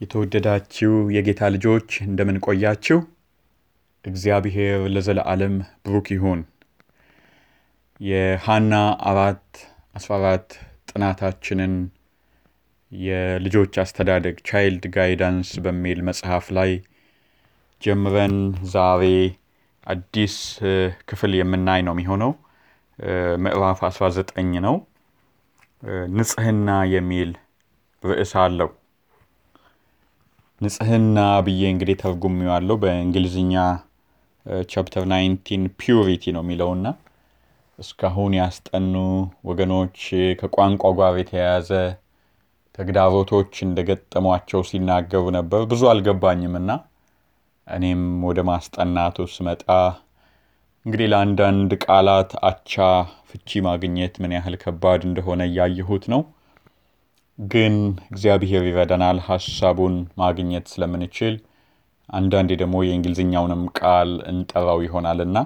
የተወደዳችሁ የጌታ ልጆች እንደምን ቆያችሁ? እግዚአብሔር ለዘለዓለም ብሩክ ይሁን። የሃና አራት አስራ አራት ጥናታችንን የልጆች አስተዳደግ ቻይልድ ጋይዳንስ በሚል መጽሐፍ ላይ ጀምረን ዛሬ አዲስ ክፍል የምናይ ነው የሚሆነው። ምዕራፍ 19 ነው። ንጽህና የሚል ርዕስ አለው። ንጽህና ብዬ እንግዲህ ተርጉሜዋለሁ። በእንግሊዝኛ chapter 19 purity ነው የሚለውና እስካሁን ያስጠኑ ወገኖች ከቋንቋ ጋር የተያያዘ ተግዳሮቶች እንደገጠሟቸው ሲናገሩ ነበር። ብዙ አልገባኝም እና እኔም ወደ ማስጠናቱ ስመጣ እንግዲህ ለአንዳንድ ቃላት አቻ ፍቺ ማግኘት ምን ያህል ከባድ እንደሆነ እያየሁት ነው። ግን እግዚአብሔር ይረዳናል ሀሳቡን ማግኘት ስለምንችል አንዳንዴ ደግሞ የእንግሊዝኛውንም ቃል እንጠራው ይሆናልና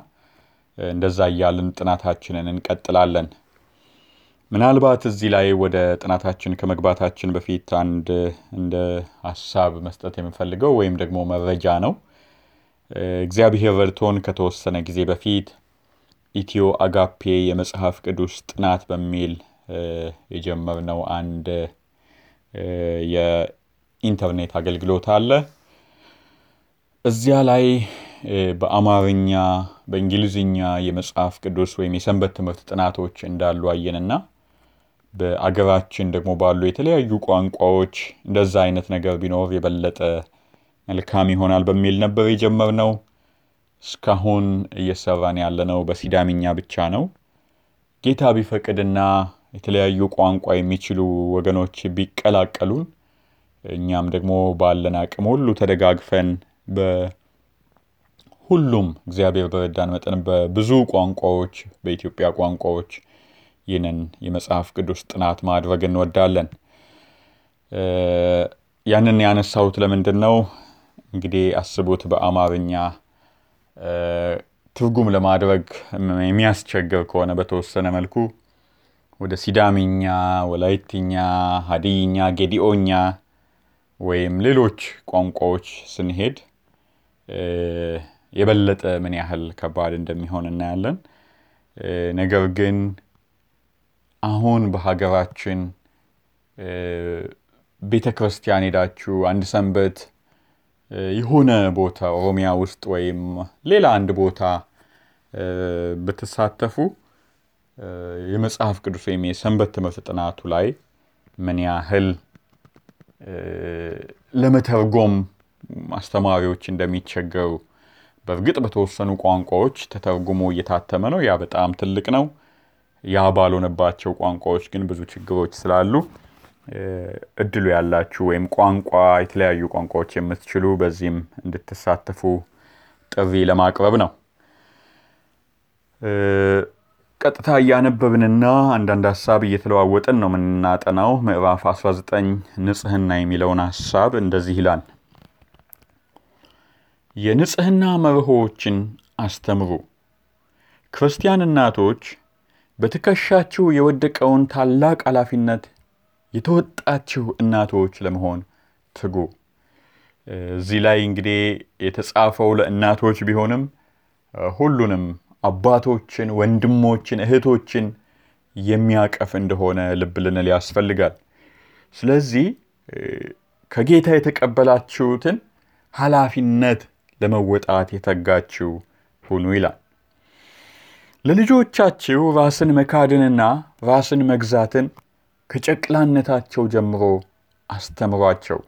እንደዛ እያልን ጥናታችንን እንቀጥላለን። ምናልባት እዚህ ላይ ወደ ጥናታችን ከመግባታችን በፊት አንድ እንደ ሀሳብ መስጠት የምፈልገው ወይም ደግሞ መረጃ ነው። እግዚአብሔር ረድቶን ከተወሰነ ጊዜ በፊት ኢትዮ አጋፔ የመጽሐፍ ቅዱስ ጥናት በሚል የጀመርነው አንድ የኢንተርኔት አገልግሎት አለ። እዚያ ላይ በአማርኛ፣ በእንግሊዝኛ የመጽሐፍ ቅዱስ ወይም የሰንበት ትምህርት ጥናቶች እንዳሉ አየንና በአገራችን ደግሞ ባሉ የተለያዩ ቋንቋዎች እንደዛ አይነት ነገር ቢኖር የበለጠ መልካም ይሆናል በሚል ነበር የጀመርነው። እስካሁን እየሰራን ያለነው በሲዳምኛ ብቻ ነው። ጌታ ቢፈቅድና የተለያዩ ቋንቋ የሚችሉ ወገኖች ቢቀላቀሉን እኛም ደግሞ ባለን አቅም ሁሉ ተደጋግፈን በሁሉም እግዚአብሔር በረዳን መጠን በብዙ ቋንቋዎች በኢትዮጵያ ቋንቋዎች ይህንን የመጽሐፍ ቅዱስ ጥናት ማድረግ እንወዳለን። ያንን ያነሳሁት ለምንድን ነው? እንግዲህ አስቡት በአማርኛ ትርጉም ለማድረግ የሚያስቸግር ከሆነ በተወሰነ መልኩ ወደ ሲዳምኛ፣ ወላይትኛ፣ ሀዲይኛ፣ ጌዲኦኛ ወይም ሌሎች ቋንቋዎች ስንሄድ የበለጠ ምን ያህል ከባድ እንደሚሆን እናያለን። ነገር ግን አሁን በሀገራችን ቤተ ክርስቲያን ሄዳችሁ አንድ ሰንበት የሆነ ቦታ ኦሮሚያ ውስጥ ወይም ሌላ አንድ ቦታ ብትሳተፉ የመጽሐፍ ቅዱስ ወይም የሰንበት ትምህርት ጥናቱ ላይ ምን ያህል ለመተርጎም አስተማሪዎች እንደሚቸገሩ በእርግጥ በተወሰኑ ቋንቋዎች ተተርጉሞ እየታተመ ነው። ያ በጣም ትልቅ ነው። ያ ባልሆነባቸው ቋንቋዎች ግን ብዙ ችግሮች ስላሉ እድሉ ያላችሁ ወይም ቋንቋ የተለያዩ ቋንቋዎች የምትችሉ በዚህም እንድትሳተፉ ጥሪ ለማቅረብ ነው። ቀጥታ እያነበብንና አንዳንድ ሀሳብ እየተለዋወጥን ነው የምናጠናው። ምዕራፍ 19 ንጽህና የሚለውን ሀሳብ እንደዚህ ይላል። የንጽህና መርሆዎችን አስተምሩ። ክርስቲያን እናቶች በትከሻችሁ የወደቀውን ታላቅ ኃላፊነት የተወጣችሁ እናቶች ለመሆን ትጉ። እዚህ ላይ እንግዲህ የተጻፈው ለእናቶች ቢሆንም ሁሉንም አባቶችን፣ ወንድሞችን፣ እህቶችን የሚያቀፍ እንደሆነ ልብ ልንል ያስፈልጋል። ስለዚህ ከጌታ የተቀበላችሁትን ኃላፊነት ለመወጣት የተጋችሁ ሁኑ ይላል። ለልጆቻችሁ ራስን መካድንና ራስን መግዛትን ከጨቅላነታቸው ጀምሮ አስተምሯቸው።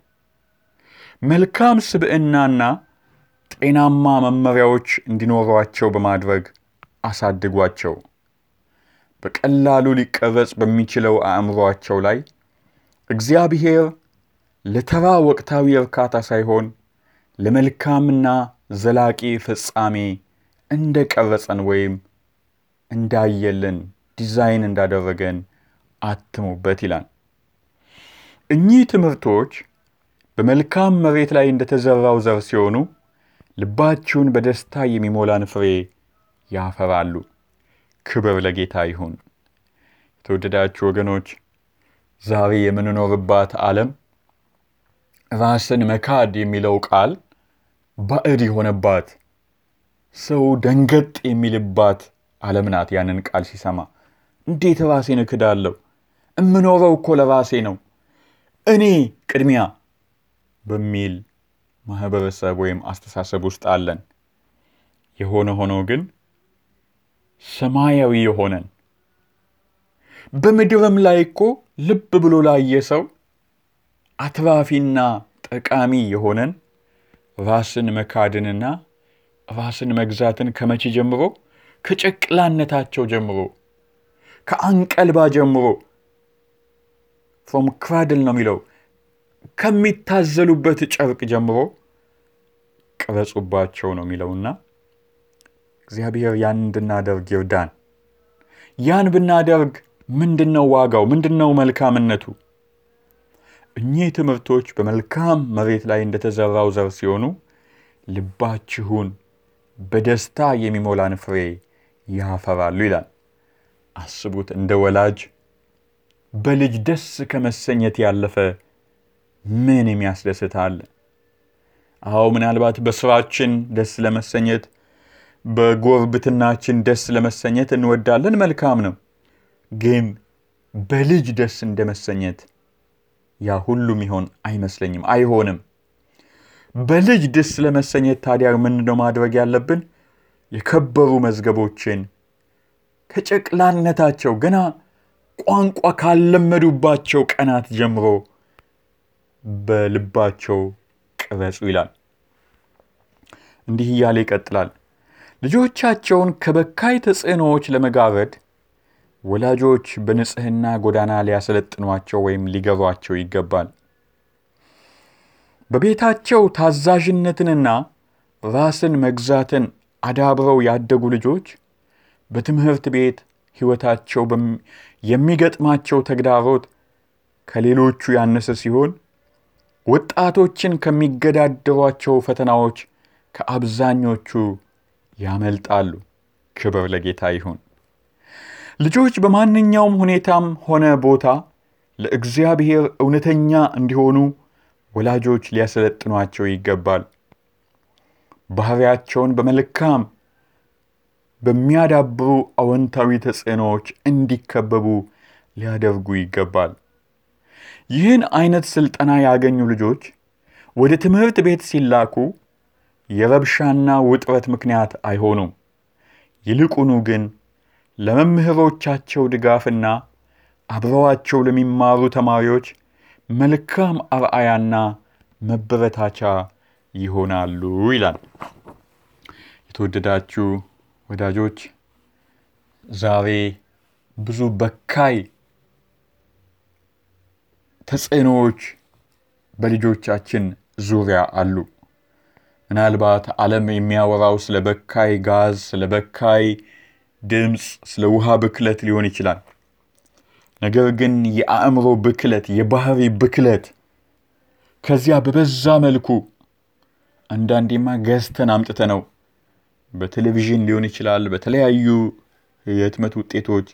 መልካም ስብዕናና ጤናማ መመሪያዎች እንዲኖሯቸው በማድረግ አሳድጓቸው። በቀላሉ ሊቀረጽ በሚችለው አእምሯቸው ላይ እግዚአብሔር ለተራ ወቅታዊ እርካታ ሳይሆን ለመልካምና ዘላቂ ፍጻሜ እንደ ቀረጸን ወይም እንዳየልን ዲዛይን እንዳደረገን አትሙበት ይላል። እኚህ ትምህርቶች በመልካም መሬት ላይ እንደተዘራው ዘር ሲሆኑ ልባችሁን በደስታ የሚሞላን ፍሬ ያፈራሉ። ክብር ለጌታ ይሁን። የተወደዳችሁ ወገኖች ዛሬ የምንኖርባት ዓለም ራስን መካድ የሚለው ቃል ባዕድ የሆነባት ሰው ደንገጥ የሚልባት ዓለም ናት። ያንን ቃል ሲሰማ እንዴት ራሴን እክዳለሁ? እምኖረው እኮ ለራሴ ነው፣ እኔ ቅድሚያ በሚል ማህበረሰብ ወይም አስተሳሰብ ውስጥ አለን። የሆነ ሆኖ ግን ሰማያዊ የሆነን። በምድርም ላይ እኮ ልብ ብሎ ላየ ሰው አትራፊና ጠቃሚ የሆነን ራስን መካድንና ራስን መግዛትን ከመቼ ጀምሮ? ከጨቅላነታቸው ጀምሮ ከአንቀልባ ጀምሮ። ፍሮም ክራድል ነው የሚለው። ከሚታዘሉበት ጨርቅ ጀምሮ ቅረጹባቸው ነው የሚለውና እግዚአብሔር ያን እንድናደርግ ይርዳን። ያን ብናደርግ ምንድን ነው ዋጋው? ምንድን ነው መልካምነቱ? እኚህ ትምህርቶች በመልካም መሬት ላይ እንደተዘራው ዘር ሲሆኑ ልባችሁን በደስታ የሚሞላን ፍሬ ያፈራሉ ይላል። አስቡት፣ እንደ ወላጅ በልጅ ደስ ከመሰኘት ያለፈ ምን የሚያስደስት አለ? አዎ ምናልባት በስራችን ደስ ለመሰኘት በጎርብትናችን ደስ ለመሰኘት እንወዳለን። መልካም ነው። ግን በልጅ ደስ እንደ መሰኘት ያ ሁሉም ይሆን አይመስለኝም፣ አይሆንም። በልጅ ደስ ለመሰኘት ታዲያ ምንድነው ማድረግ ያለብን? የከበሩ መዝገቦችን ከጨቅላነታቸው ገና ቋንቋ ካለመዱባቸው ቀናት ጀምሮ በልባቸው ቅረጹ ይላል። እንዲህ እያለ ይቀጥላል። ልጆቻቸውን ከበካይ ተጽዕኖዎች ለመጋረድ ወላጆች በንጽህና ጎዳና ሊያሰለጥኗቸው ወይም ሊገሯቸው ይገባል። በቤታቸው ታዛዥነትንና ራስን መግዛትን አዳብረው ያደጉ ልጆች በትምህርት ቤት ሕይወታቸው የሚገጥማቸው ተግዳሮት ከሌሎቹ ያነሰ ሲሆን ወጣቶችን ከሚገዳደሯቸው ፈተናዎች ከአብዛኞቹ ያመልጣሉ። ክብር ለጌታ ይሁን። ልጆች በማንኛውም ሁኔታም ሆነ ቦታ ለእግዚአብሔር እውነተኛ እንዲሆኑ ወላጆች ሊያሰለጥኗቸው ይገባል። ባህሪያቸውን በመልካም በሚያዳብሩ አዎንታዊ ተጽዕኖዎች እንዲከበቡ ሊያደርጉ ይገባል። ይህን አይነት ስልጠና ያገኙ ልጆች ወደ ትምህርት ቤት ሲላኩ የረብሻና ውጥረት ምክንያት አይሆኑም። ይልቁኑ ግን ለመምህሮቻቸው ድጋፍና አብረዋቸው ለሚማሩ ተማሪዎች መልካም አርአያና መበረታቻ ይሆናሉ ይላል። የተወደዳችሁ ወዳጆች ዛሬ ብዙ በካይ ተጽዕኖዎች በልጆቻችን ዙሪያ አሉ። ምናልባት ዓለም የሚያወራው ስለ በካይ ጋዝ፣ ስለ በካይ ድምፅ፣ ስለ ውሃ ብክለት ሊሆን ይችላል። ነገር ግን የአእምሮ ብክለት፣ የባህሪ ብክለት ከዚያ በበዛ መልኩ አንዳንዴማ ገዝተን አምጥተ ነው በቴሌቪዥን ሊሆን ይችላል፣ በተለያዩ የህትመት ውጤቶች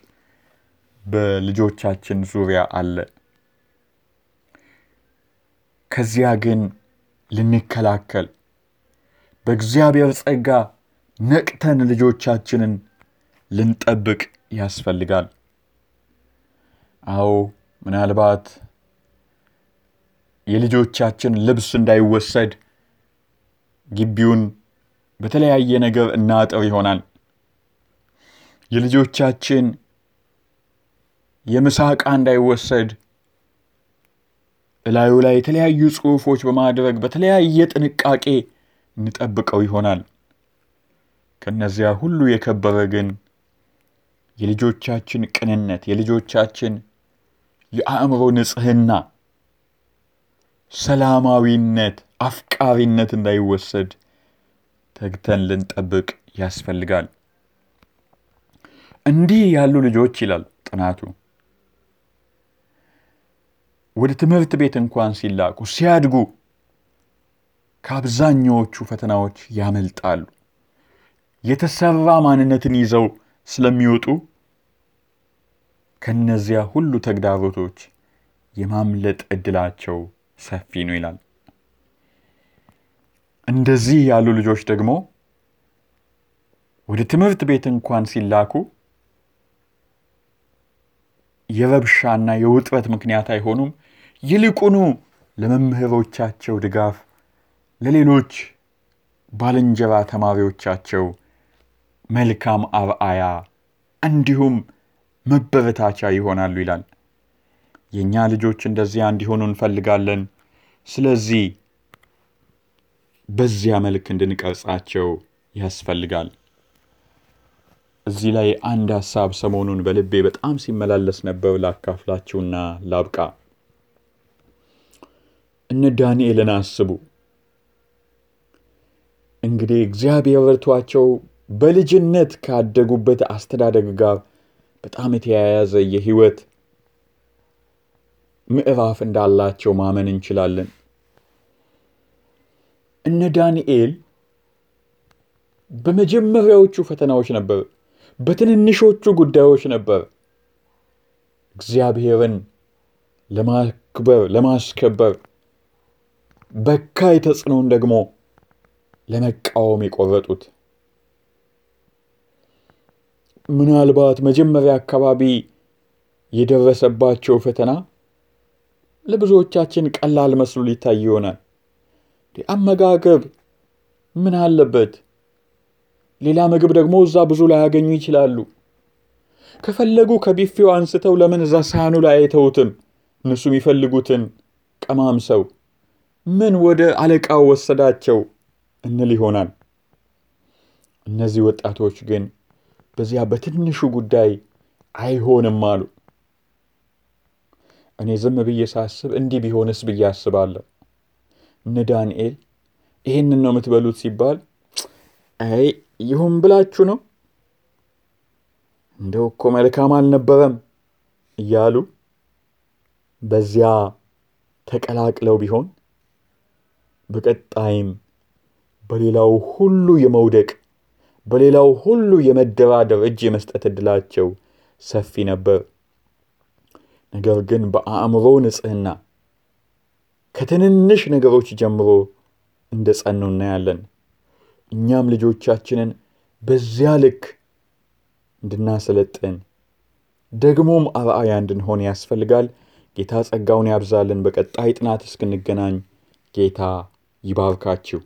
በልጆቻችን ዙሪያ አለ። ከዚያ ግን ልንከላከል በእግዚአብሔር ጸጋ ነቅተን ልጆቻችንን ልንጠብቅ ያስፈልጋል። አዎ ምናልባት የልጆቻችን ልብስ እንዳይወሰድ ግቢውን በተለያየ ነገር እናጠር ይሆናል። የልጆቻችን የምሳ ዕቃ እንዳይወሰድ እላዩ ላይ የተለያዩ ጽሑፎች በማድረግ በተለያየ ጥንቃቄ እንጠብቀው ይሆናል። ከነዚያ ሁሉ የከበረ ግን የልጆቻችን ቅንነት፣ የልጆቻችን የአእምሮ ንጽሕና፣ ሰላማዊነት፣ አፍቃሪነት እንዳይወሰድ ተግተን ልንጠብቅ ያስፈልጋል። እንዲህ ያሉ ልጆች ይላል ጥናቱ ወደ ትምህርት ቤት እንኳን ሲላኩ ሲያድጉ ከአብዛኛዎቹ ፈተናዎች ያመልጣሉ። የተሰራ ማንነትን ይዘው ስለሚወጡ ከነዚያ ሁሉ ተግዳሮቶች የማምለጥ ዕድላቸው ሰፊ ነው ይላል። እንደዚህ ያሉ ልጆች ደግሞ ወደ ትምህርት ቤት እንኳን ሲላኩ የረብሻና የውጥረት ምክንያት አይሆኑም። ይልቁኑ ለመምህሮቻቸው ድጋፍ፣ ለሌሎች ባልንጀራ ተማሪዎቻቸው መልካም አርአያ እንዲሁም መበረታቻ ይሆናሉ ይላል። የእኛ ልጆች እንደዚያ እንዲሆኑ እንፈልጋለን። ስለዚህ በዚያ መልክ እንድንቀርጻቸው ያስፈልጋል። እዚህ ላይ አንድ ሀሳብ ሰሞኑን በልቤ በጣም ሲመላለስ ነበር፣ ላካፍላችሁና ላብቃ። እነ ዳንኤልን አስቡ እንግዲህ እግዚአብሔር ረድቷቸው በልጅነት ካደጉበት አስተዳደግ ጋር በጣም የተያያዘ የህይወት ምዕራፍ እንዳላቸው ማመን እንችላለን። እነ ዳንኤል በመጀመሪያዎቹ ፈተናዎች ነበር፣ በትንንሾቹ ጉዳዮች ነበር እግዚአብሔርን ለማክበር ለማስከበር በካይ ተጽዕኖን ደግሞ ለመቃወም የቆረጡት። ምናልባት መጀመሪያ አካባቢ የደረሰባቸው ፈተና ለብዙዎቻችን ቀላል መስሎ ሊታይ ይሆናል። አመጋገብ ምን አለበት? ሌላ ምግብ ደግሞ እዛ ብዙ ላያገኙ ይችላሉ። ከፈለጉ ከቢፌው አንስተው ለምን እዛ ሳህኑ ላይ አይተውትም? እነሱ የሚፈልጉትን ቀማምሰው ምን ወደ አለቃው ወሰዳቸው እንል ይሆናል። እነዚህ ወጣቶች ግን በዚያ በትንሹ ጉዳይ አይሆንም አሉ። እኔ ዝም ብዬ ሳስብ እንዲህ ቢሆንስ ብዬ አስባለሁ። እነ ዳንኤል ይህንን ነው የምትበሉት ሲባል አይ ይሁን ብላችሁ ነው እንደው እኮ መልካም አልነበረም እያሉ በዚያ ተቀላቅለው ቢሆን በቀጣይም በሌላው ሁሉ የመውደቅ በሌላው ሁሉ የመደራደር እጅ የመስጠት ዕድላቸው ሰፊ ነበር። ነገር ግን በአእምሮ ንጽሕና ከትንንሽ ነገሮች ጀምሮ እንደ ጸኑ እናያለን። እኛም ልጆቻችንን በዚያ ልክ እንድናሰለጥን ደግሞም አርአያ እንድንሆን ያስፈልጋል። ጌታ ጸጋውን ያብዛልን። በቀጣይ ጥናት እስክንገናኝ ጌታ ይባርካችሁ።